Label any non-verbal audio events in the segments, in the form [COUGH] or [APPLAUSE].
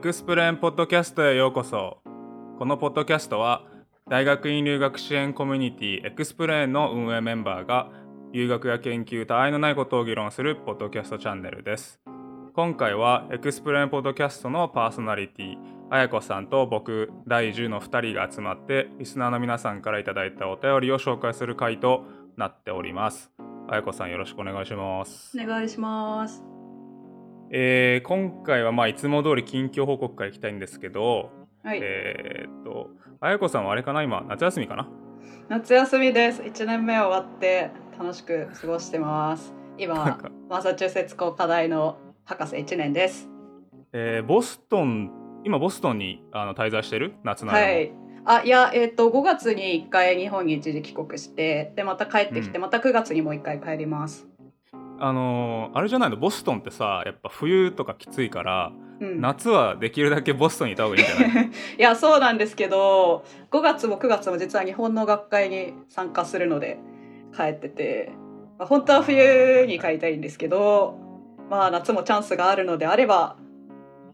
クスプレーンポッドキャストへようこそ。このポッドキャストは大学院留学支援コミュニティエクスプレーンの運営メンバーが留学や研究他愛のないことを議論するポッドキャストチャンネルです。今回はエクスプレーンポッドキャストのパーソナリティあやこさんと僕第10の2人が集まってリスナーの皆さんからいただいたお便りを紹介する回となっております。あやこさんよろしくお願いします。お願いします。えー、今回はまあいつも通り近況報告からいきたいんですけど、はい、えー、っとあやこさんはあれかな？今夏休みかな？夏休みです。1年目終わって楽しく過ごしてます。今マサチューセッツ工科大の博士1年です。えー、ボストン今ボストンにあの滞在してる？夏のはい。あいやえっ、ー、と5月に1回日本に一時帰国してでまた帰ってきて、うん、また9月にもう1回帰りますあのー、あれじゃないの？ボストンってさやっぱ冬とかきついから、うん、夏はできるだけボストンにいた方がいいんじゃない？[LAUGHS] いやそうなんですけど5月も9月も実は日本の学会に参加するので帰ってて、まあ、本当は冬に帰りたいんですけどまあ夏もチャンスがあるのであれば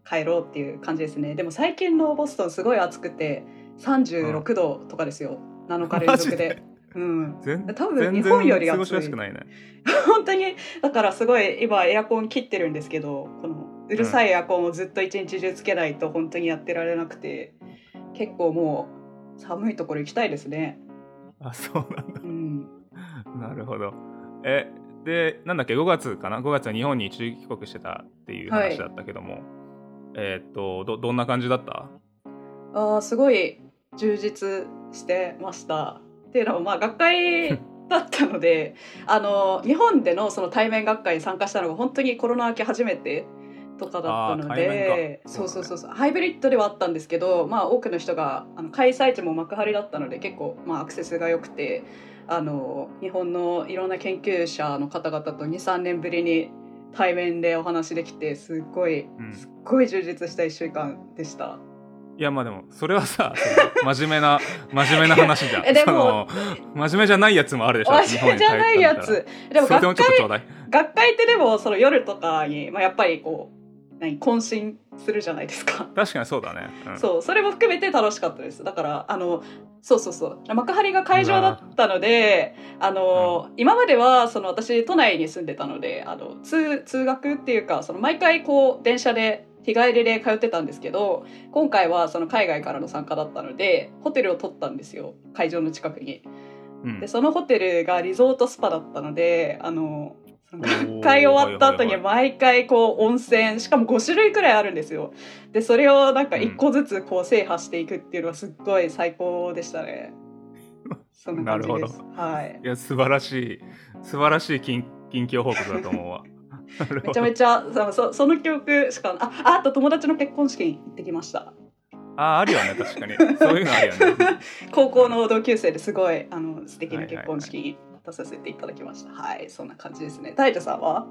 帰ろうっていう感じですね。でも最近のボストンすごい暑くて36度とかですよ、うん、7日連続で？うん、多分日本より暑い。いね、[LAUGHS] 本当にだからすごい今エアコン切ってるんですけどこのうるさいエアコンをずっと一日中つけないと本当にやってられなくて結構もう寒いところ行きたいですね。あそうなんだ。うん、なるほど。えでなんだっけ5月かな？5月は日本に一時帰国してたっていう話だったけども、はい、えー、っとどどんな感じだった？あすごい充実してました。っていうのもまあ学会だったので [LAUGHS] あの日本でのその対面学会に参加したのが本当にコロナ明け初めてとかだったのでそうそうそうそう。ハイブリッドではあったんですけど、まあ、多くの人があの開催地も幕張だったので結構、まあ、アクセスが良くてあの日本のいろんな研究者の方々と23年ぶりに対面でお話できてすっごい、すっごい充実した1週間でした。いやまあでもそれはさ [LAUGHS] 真面目な真面目な話じゃん。でも真面目じゃないやつもあるでしょ真面目じゃないやつ。でも学会学会ってでもその夜とかに、まあ、やっぱりこう何渾身するじゃないですか。確かにそうだね、うん、そうそれも含めて楽しかったです。だからあのそうそうそう。幕張が会場だったのであの、うん、今まではその私都内に住んでたのであの通通学っていうかその毎回こう電車で日帰りで通ってたんですけど今回はその海外からの参加だったのでホテルを取ったんですよ会場の近くに。うん、でそのホテルがリゾートスパだったのであの学会終わった後に毎回こう温泉しかも5種類くらいあるんですよでそれをなんか1個ずつこう制覇していくっていうのはすっごい最高でしたね。[LAUGHS] そんな感じです。はい。いや素晴らしい素晴らしい近近況報告だと思うわ。めちゃめちゃそその記憶しかああと友達の結婚式に行ってきました。ああるよね確かに。そういうのあるよね。[LAUGHS] 高校の同級生ですごいあの素敵な結婚式に出させていただきました、はい、はい、そんな感じですね。タイトさんは？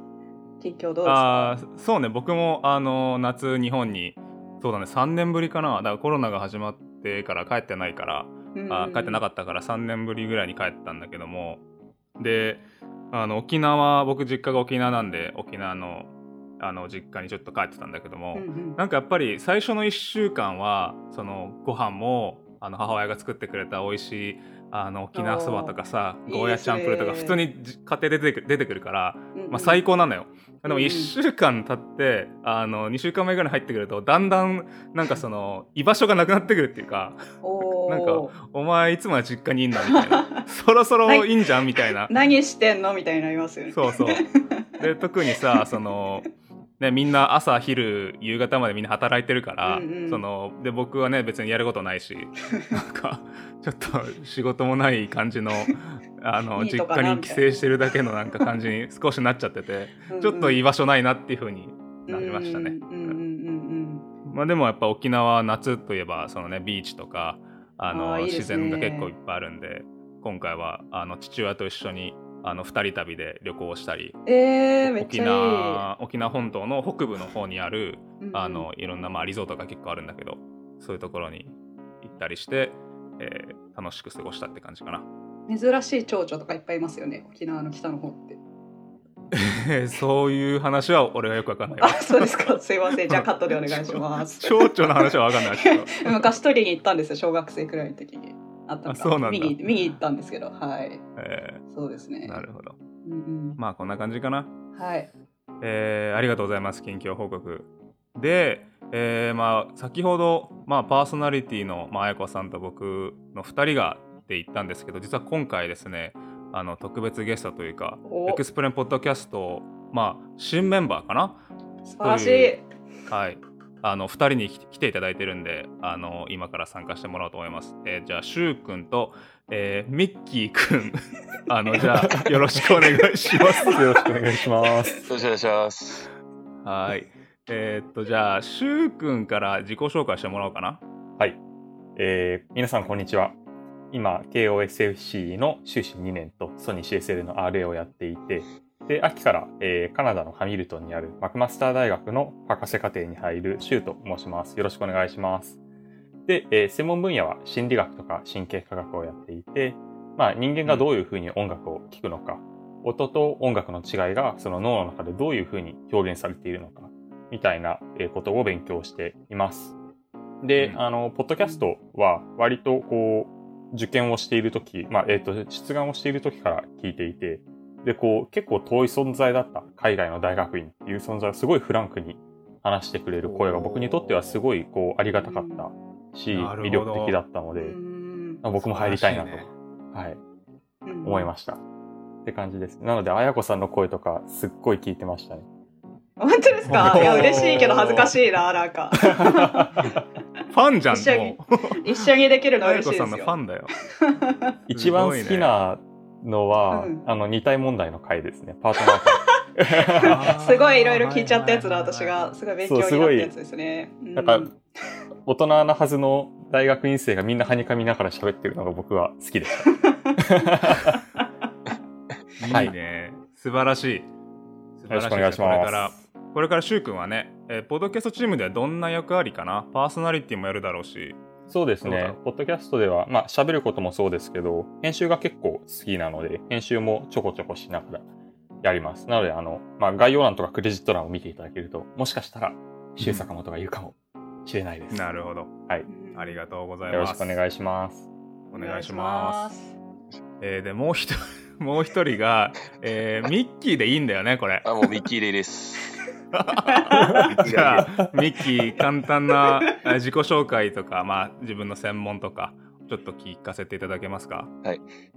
近況どうですか？あそうね僕もあの夏日本にそうだね3年ぶりかな。だからコロナが始まってから帰ってないから、あ帰ってなかったから3年ぶりぐらいに帰ったんだけども。であの沖縄僕実家が沖縄なんで沖縄のあの実家にちょっと帰ってたんだけども、うんうん、なんかやっぱり最初の1週間はそのご飯もあの母親が作ってくれた美味しいあの沖縄そばとかさゴーヤチャンプルとか普通に家庭で出てくる出てくるから、まあ、最高なのよ。でも1週間経ってあの2週間目ぐらい入ってくるとだんだんなんかその居場所がなくなってくるっていうか [LAUGHS] なんかお前いつもは実家にいんだみたいな。[LAUGHS] そろそろいいんじゃんみたいな。何してんのみたいになりますよね。そうそう。で特にさそのね、みんな朝昼夕方までみんな働いてるから、うんうん、そので僕はね別にやることないし [LAUGHS] なんかちょっと仕事もない感じの [LAUGHS] あの実家に帰省してるだけのなんか感じに少しなっちゃってて [LAUGHS] ちょっと居場所ないなっていうふうになりましたね。まあでもやっぱ沖縄夏といえばそのねビーチとかあの、ね、自然が結構いっぱいあるんで今回はあの父親と一緒にあの2人旅で旅行したり、えー、沖縄沖縄本島の北部の方にある、うん、あのいろんな、まあ、リゾートが結構あるんだけどそういうところに行ったりして、えー、楽しく過ごしたって感じかな珍しい蝶々とかいっぱいいますよね沖縄の北の方って [LAUGHS] そういう話は俺はよくわかんないあ、そうですか。すいません。じゃあカットでお願いします。[LAUGHS] 蝶々の話はわかんないけど [LAUGHS] 昔取りに行ったんですよ。小学生くらいの時に。あったそうなんだ見に見に行ったんですけど、はい。えそうですね。ーなるほどうんうん。まあこんな感じかなはい。えーありがとうございます近況報告で、えーまあ先ほど、まあ、パーソナリティのまあ綾子さんと僕の2人がって言ったんですけど実は今回ですねあの特別ゲストというかおエクスプレンポッドキャストまあ新メンバーかな？素晴らしい。はいあの2人に来来ていただいてるんであの今から参加してもらおうと思います、えーじゃあしゅうくんと、えーミッキーくん [LAUGHS] あのじゃあよろしくお願いしますよろしくお願いします。よろしくお願いします。はい。えーっと、じゃあ、しゅうくんから自己紹介してもらおうかな。はい。えー皆さんこんにちは。今、KOSFC の修士2年とソニー CSL の RA をやっていて、で、秋から、えーカナダのハミルトンにあるマクマスター大学の博士課程に入るシュウと申します。よろしくお願いします。で、えー専門分野は心理学とか神経科学をやっていて、まあ人間がどういうふうに音楽を聴くのか、音と音楽の違いがその脳の中でどういうふうに表現されているのか、みたいなえーことを勉強しています。で、うんあの、ポッドキャストは割とこう、受験をしているとき、まあ、えっ、と、出願をしているときから聞いていて、で、こう、結構遠い存在だった海外の大学院っていう存在をすごいフランクに話してくれる声が僕にとってはすごいこう、ありがたかったし、魅力的だったのうで、僕も入りたいなと、素晴らしはい、うん思いました。って感じです。なので、あやこさんの声とかすっごい聞いてましたね。本当ですか？[LAUGHS] いや、嬉しいけど恥ずかしいな、[LAUGHS] なんか。ファンじゃん、一緒に。一緒にできるの嬉しいですよ。こさんのファンだよ。[LAUGHS] 一番好きなのは、うんあの、二体問題の回ですね。パートナー会。[LAUGHS] すごいいろいろ聞いちゃったやつだ、私が。[LAUGHS] すごい勉強になったやつですね。うんなんか大人なはずの大学院生がみんなはにかみながら喋ってるのが僕は好きでした。[LAUGHS] はいいいね。素晴らしい。素晴らしいよろしくお願いしますこれから、これからしゅうくんはね、えーポッドキャストチームではどんな役割かな？パーソナリティもやるだろうし。そうですね。ポッドキャストでは、まあ喋ることもそうですけど、編集が結構好きなので、編集もちょこちょこしながらやります。なので、あの、まあ概要欄とかクレジット欄を見ていただけると、もしかしたら、周坂本がいるかもしれないです。なるほど。はい。ありがとうございよろます。しくお願いします。お願いします。えーで、もう一人、もう一人が、えーミッキーでいいんだよね、これ。あ、もうミッキーレイです。[LAUGHS] じゃあ、ミッキー、簡単なあ自己紹介とか、まあ、自分の専門とか、ちょっと聞かせていただけますか？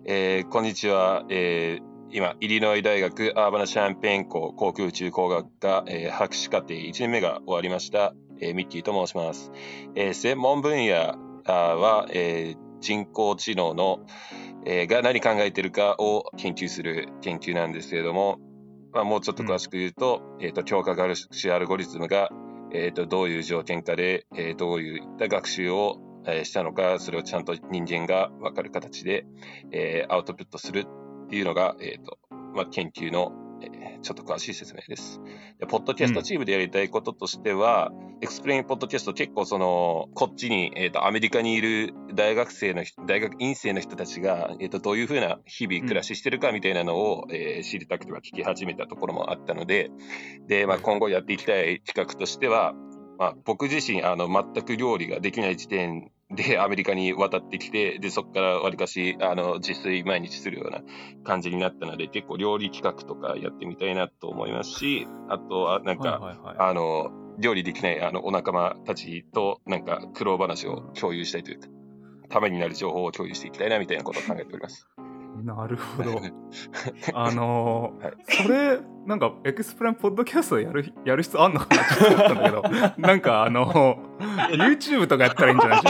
えーこんにちは。えー今、イリノイ大学アーバナシャンペーン校航空宇宙工学科、えー博士課程1年目が終わりました、えーミッキーと申します。えー専門分野は、えー人工知能の、えーが何考えているかを研究する研究なんですけれども、まあ、もうちょっと詳しく言うと、えっ、と、強化学習アルゴリズムが、えっ、と、どういう条件下で、えーどういった学習を、えーしたのか、それをちゃんと人間が分かる形で、えーアウトプットするっていうのが、えっ、と、まあ、研究の、えーちょっと詳しい説明です。で、ポッドキャストチームでやりたいこととしては、エクスプレインポッドキャスト結構その、こっちに、えっ、と、アメリカにいる大学生の人、大学院生の人たちが、えっ、と、どういうふうな日々暮らししてるかみたいなのを、えー知りたくては聞き始めたところもあったので、で、まあ、今後やっていきたい企画としては、まあ、僕自身、あの、全く料理ができない時点でアメリカに渡ってきて、で、そこからわりかし、あの、自炊毎日するような感じになったので、結構料理企画とかやってみたいなと思いますし、あとは、なんか、はいはいはい。あの、料理できないあのお仲間たちとなんか苦労話を共有したいというか、ためになる情報を共有していきたいなみたいなことを考えております。なるほど。[LAUGHS] あのーはいそれ、なんか、エクスプレンポッドキャストやるやる必要あんのかなって思ったんだけど、[LAUGHS] なんか、あの YouTube とかやったらいいんじゃない？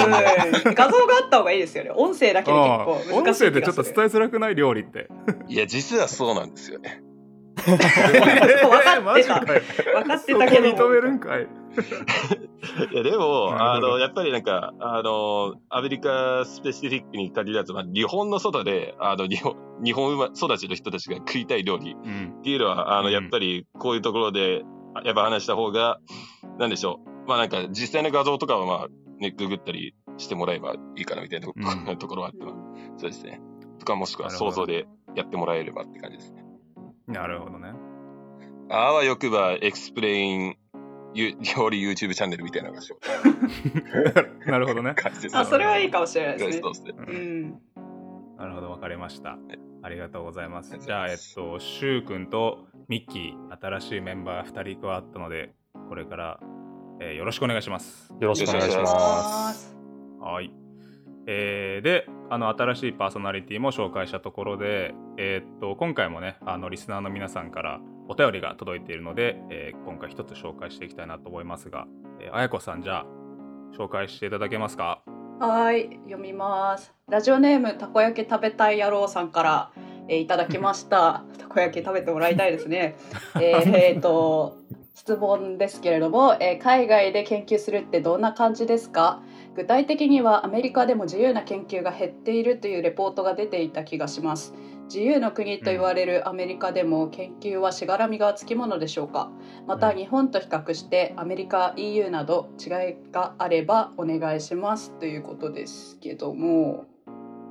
でうん画像があった方がいいですよね。音声だけで結構うん音難しい声でちょっと伝えづらくない料理って。いや、実はそうなんですよね。分かってた。よ分かってたけど。認めるんかい。いや、でも、[LAUGHS] あの、やっぱりなんか、あの、アメリカスペシフィックに限らず、まあ、日本の外で、あの、日本、日本育ちの人たちが食いたい料理うん。っていうのは、あの、うんやっぱりこういうところで、あやっぱ話した方が、なんでしょう。まあなんか、実際の画像とかはまあ、ね、ググったりしてもらえばいいかなみたいなとこ,、うん [LAUGHS] ところはあっては、そうですね。とか、もしくは想像でやってもらえればって感じですね。なるほどね。あわよくば XPLANE 料理 YouTube チャンネルみたいなのがしよう。[LAUGHS] なるほどね。あ、それはいいかもしれないですねそう。ですね。うん。なるほど、わかりました。ありがとうございます。じゃあ、えっがとシュウ君とミッキー、新しいメンバー2人加わったので、これから、えーよろしくお願いします。よろしくお願いしま。ますはい。えーで、あの、新しいパーソナリティも紹介したところで、えーっと、今回もね、あの、リスナーの皆さんからお便りが届いているので、えー今回一つ紹介していきたいなと思いますが、えーあやこさん、じゃあ、紹介していただけますか？はい、読みます。ラジオネームたこ焼き食べたい野郎さんから、えーいただきました。[LAUGHS] たこ焼き食べてもらいたいですね。[LAUGHS] えーえーと質問ですけれども、えー海外で研究するってどんな感じですか？具体的にはアメリカでも自由な研究が減っているというレポートが出ていた気がします自由の国と言われるアメリカでも研究はしがらみがつきものでしょうか？また日本と比較してアメリカ EU など違いがあればお願いします。ということですけども。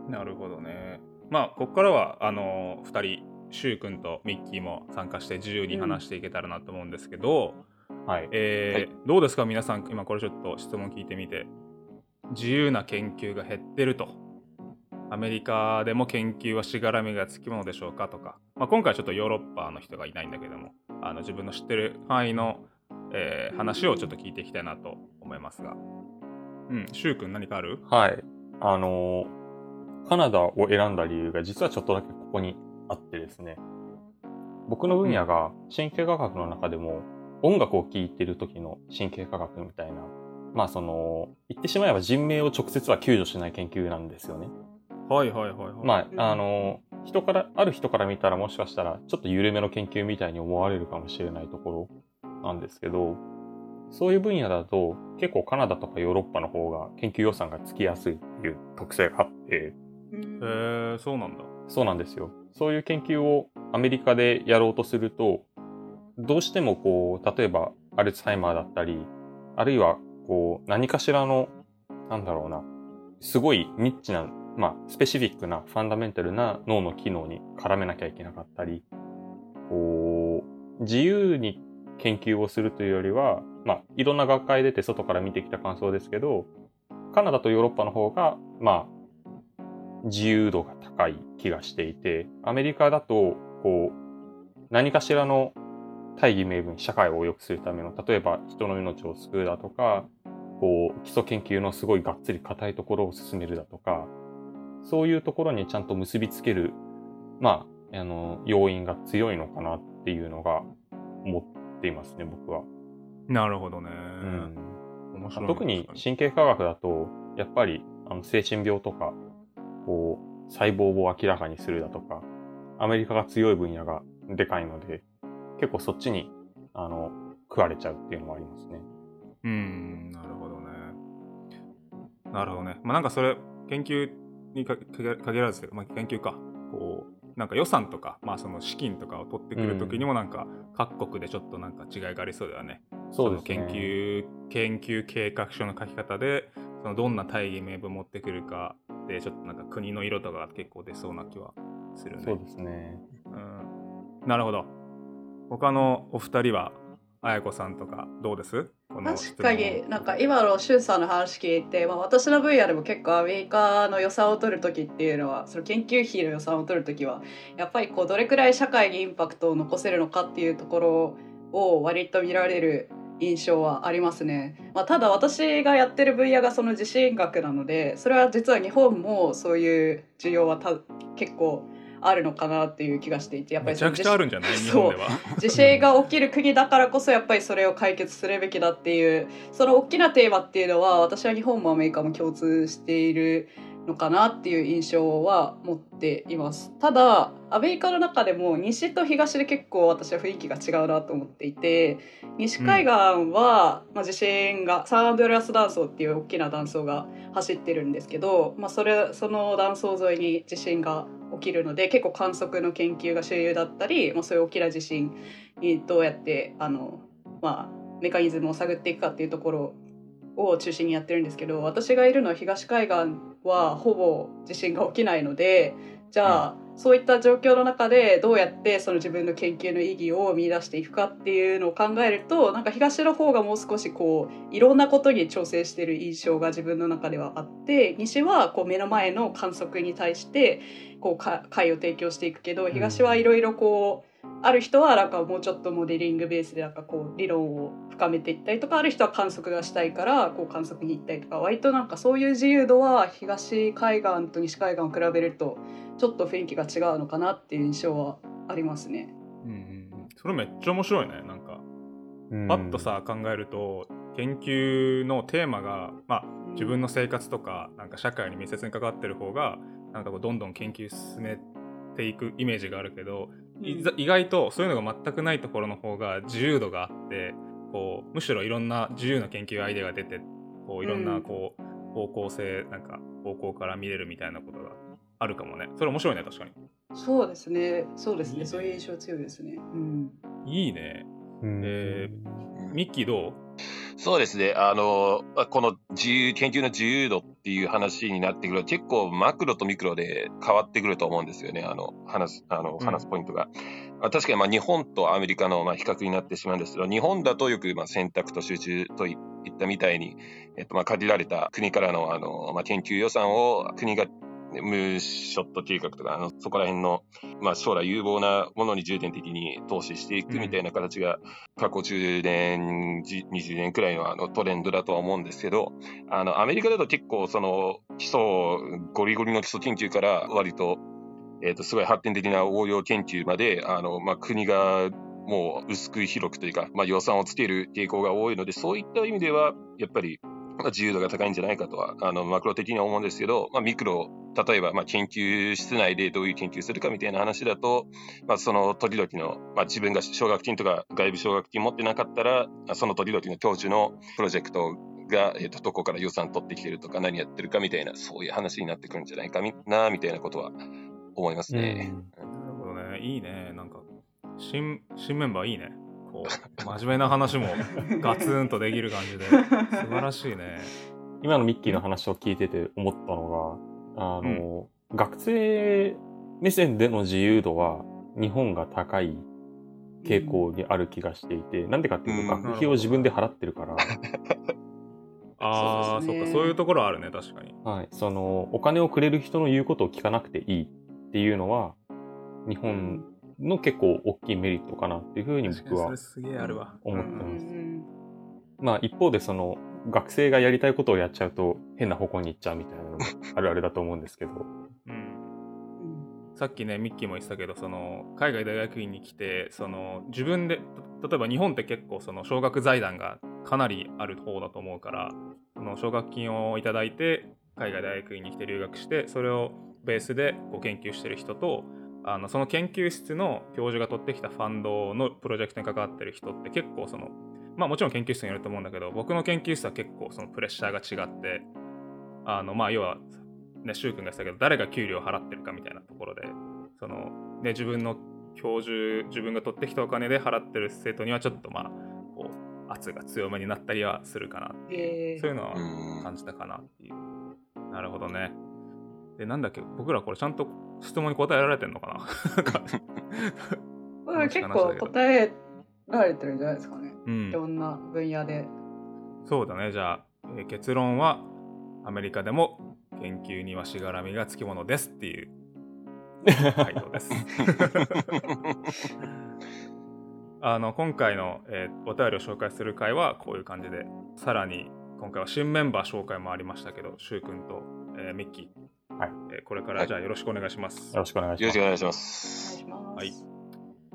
なるほどね。まあ、ここからは、あの、2人、シュウ君とミッキーも参加して自由に話していけたらなと思うんですけど、はい。えーどうですか？皆さん今これちょっと質問聞いてみて。自由な研究が減ってるとアメリカでも研究はしがらみがつきものでしょうかとか、まあ、今回ちょっとヨーロッパの人がいないんだけどもあの自分の知ってる範囲の、えー話をちょっと聞いていきたいなと思いますがうんシュウ君何かある？はい。あのーカナダを選んだ理由が実はちょっとだけここにあってですね。僕の分野が神経科学の中でも音楽を聴いてる時の神経科学みたいな、まあその、言ってしまえば人命を直接は救助しない研究なんですよね。はいはいはいはいまうんあ、あのー人から、ある人から見たらもしかしたらちょっと緩めの研究みたいに思われるかもしれないところなんですけど、そういう分野だと結構カナダとかヨーロッパの方が研究予算がつきやすいっていう特性があって、うんへえそうなんだそうなんですよ。そういう研究をアメリカでやろうとすると、どうしてもこう、例えばアルツハイマーだったり、あるいはこう、何かしらの、なんだろうな、すごいニッチな、まあ、スペシフィックな、ファンダメンタルな脳の機能に絡めなきゃいけなかったり、こう、自由に研究をするというよりは、まあ、いろんな学会出て外から見てきた感想ですけど、カナダとヨーロッパの方が、まあ、自由度が高い気がしていて、アメリカだと、こう、何かしらの大義名分、社会を良くするための、例えば人の命を救うだとか、こう、基礎研究のすごいがっつり硬いところを進めるだとか、そういうところにちゃんと結びつける、まあ、あの、要因が強いのかなっていうのが思っていますね、僕は。なるほどね、うん。特に神経科学だと、やっぱりあの精神病とか、こう、細胞を明らかにするだとか、アメリカが強い分野がでかいので、結構そっちに、あの、食われちゃうっていうのもありますね。うんなるほどねなるほどねまあなんかそれ研究にか限限らず、まあ、研究かこうなんか予算とか、まあ、その資金とかを取ってくる時にもなんか各国でちょっとなんか違いがありそうだよね。そうですね。研究研究計画書の書き方でそのどんな大義名分持ってくるかでちょっとなんか国の色とかが結構出そうな気はするね。そうですね。うん、なるほど。他のお二人は？綾子さんとかどうです？この質確か問。になんか今のシュウさんの話聞いて、まあ、私の分野でも結構アメリカの予算を取る時っていうのはその研究費の予算を取る時はやっぱりこうどれくらい社会にインパクトを残せるのかっていうところを割と見られる印象はありますね、まあ、ただ私がやってる分野がその地震学なのでそれは実は日本もそういう需要はた結構あるのかなっていう気がしていてやっぱりめちゃくちゃあるんじゃない？日本では。地震が起きる国だからこそやっぱりそれを解決するべきだっていうその大きなテーマっていうのは私は日本もアメリカも共通しているのかなっていう印象は持っています。ただアメリカの中でも西と東で結構私は雰囲気が違うなと思っていて西海岸は、まあ、地震がサンアンドレアス断層っていう大きな断層が走ってるんですけど、まあ、それその断層沿いに地震が起きるので結構観測の研究が主流だったり、まあ、そういう大きな地震にどうやってあの、まあ、メカニズムを探っていくかっていうところを中心にやってるんですけど私がいるのは東海岸はほぼ地震が起きないのでじゃあ、そういった状況の中でどうやってその自分の研究の意義を見出していくかっていうのを考えるとなんか東の方がもう少しこういろんなことに調整してる印象が自分の中ではあって西はこう目の前の観測に対してこう解を提供していくけど東はいろいろこう、ある人はなんかもうちょっとモデリングベースでなんかこう理論を深めていったりとかある人は観測がしたいからこう観測に行ったりとか割となんかそういう自由度は東海岸と西海岸を比べるとちょっと雰囲気が違うのかなっていう印象はありますね。うんうん、それめっちゃ面白いねなんか、パッとさ考えると研究のテーマが、まあ、自分の生活とかなんか社会に密接に関わってる方がなんかこうどんどん研究進めていくイメージがあるけど意外とそういうのが全くないところの方が自由度があってこうむしろいろんな自由な研究アイデアが出てこういろんなこう、うん、方向性なんか方向から見れるみたいなことがあるかもね。それ面白いね確かに。そうですね。そうですね、ね、そういう印象強いですね、うん、いいね、うん、えー、ミッキーどう？そうですね。あの、この自由、研究の自由度っていう話になってくると、結構マクロとミクロで変わってくると思うんですよね。あの、話す、あの、話すポイントが。うん、確かに、まあ、日本とアメリカの、まあ、比較になってしまうんですけど、日本だとよく、まあ、選択と集中といったみたいに、えっと、まあ、限られた国からの、あの、まあ、研究予算を国がムーショット計画とか、あのそこら辺の、まあ、将来有望なものに重点的に投資していくみたいな形が、過去10年、20年くらいのあのトレンドだとは思うんですけど、あの、アメリカだと結構その基礎、ゴリゴリの基礎研究から割と、えっ、ー、と、すごい発展的な応用研究まで、あの、まあ、国がもう薄く広くというか、まあ、予算をつける傾向が多いので、そういった意味では、やっぱり、まあ、自由度が高いんじゃないかとは、あの、マクロ的には思うんですけど、まあ、ミクロ、例えば、まあ、研究室内でどういう研究するかみたいな話だと、まあ、その時々の、まあ、自分が奨学金とか外部奨学金持ってなかったら、その時々の教授のプロジェクトが、えっ、ー、と、どこから予算取ってきてるとか、何やってるかみたいな、そういう話になってくるんじゃないかな、みたいなことは思いますね。なるほどね。いいね。なんか、新、新メンバーいいね。こう [LAUGHS] 真面目な話もガツンとできる感じで [LAUGHS] 素晴らしいね。今のミッキーの話を聞いてて思ったのがあの、うん、学生目線での自由度は日本が高い傾向にある気がしていて、な、んでかっていうと学費を自分で払ってるから。ああ、そっか、そういうところあるね、確かに。はい。その、お金をくれる人の言うことを聞かなくていいっていうのは、日本の結構大きいメリットかなっていうふうに僕は思ってます。まあ一方でその学生がやりたいことをやっちゃうと変な方向に行っちゃうみたいなのもあるあるだと思うんですけど。[LAUGHS] うん、さっきねミッキーも言ってたけどその海外大学院に来てその自分で例えば日本って結構その奨学財団がかなりある方だと思うからその奨学金をいただいて海外大学院に来て留学してそれをベースでこう研究してる人とあのその研究室の教授が取ってきたファンドのプロジェクトに関わってる人って結構そのまあもちろん研究室によると思うんだけど僕の研究室は結構そのプレッシャーが違ってあのまあ要はね柊君が言ってたけど誰が給料を払ってるかみたいなところでそのね自分の教授自分が取ってきたお金で払ってる生徒にはちょっとまあこう圧が強めになったりはするかなっていう、そういうのは感じたかなっていう。なるほどね。で、なんだっけ、僕らこれちゃんと質問に答えられてんのかな？[LAUGHS] 結構答えられてるんじゃないですかね。うん、いろんな分野で。そうだね。じゃあ、えー、結論はアメリカでも研究にはしがらみがつきものですっていう回答です。[LAUGHS] あの今回の、えー、お便りを紹介する回はこういう感じでさらに今回は新メンバー紹介もありましたけど、しゅうくんと、えー、ミッキーはい、えー、これからじゃあよろしくお願いします。よろしくお願いします。よろしくお願いします。はい。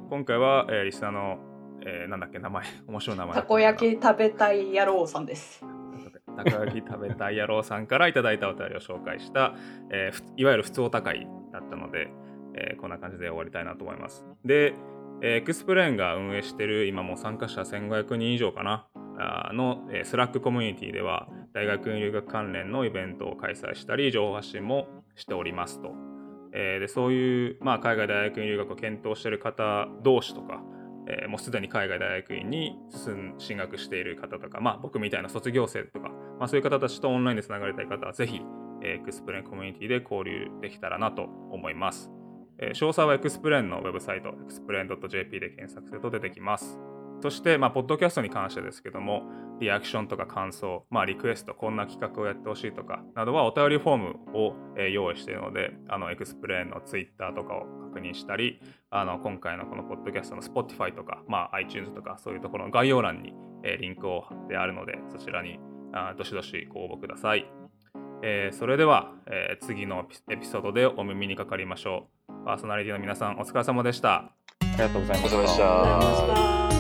今回は、えー、リスナーの、えー、なんだっけ名前 [LAUGHS] 面白い名前。たこ焼き食べたい野郎さんです。たこ焼き食べたい野郎さんからいただいたお便りを紹介した、えー、いわゆるふつおた回だったので、えー、こんな感じで終わりたいなと思います。で、えー、 XPLANE が運営している今も参加者1500人以上かなの、スラックコミュニティでは大学院留学関連のイベントを開催したり情報発信もしておりますと。えー、でそういう、まあ、海外大学院留学を検討している方同士とか、えー、もうすでに海外大学院に進進学している方とか、まあ、僕みたいな卒業生とか、まあ、そういう方たちとオンラインでつながりたい方はぜひ、エクスプレンコミュニティで交流できたらなと思います。えー、詳細はエクスプレンのウェブサイト、エクスプレーン .jp で検索すると出てきます。そして、まあ、ポッドキャストに関してですけども、リアクションとか感想、まあ、リクエスト、こんな企画をやってほしいとか、などはお便りフォームを、えー、用意しているので、あの、エクスプレーンのツイッターとかを確認したり、あの、今回のこのポッドキャストの Spotify とか、まあ、iTunes とか、そういうところの概要欄に、えー、リンクを貼ってあるので、そちらにあどしどしご応募ください。えー、それでは、えー、次のエピソードでお耳にかかりましょう。パーソナリティの皆さん、お疲れ様でした。ありがとうございました。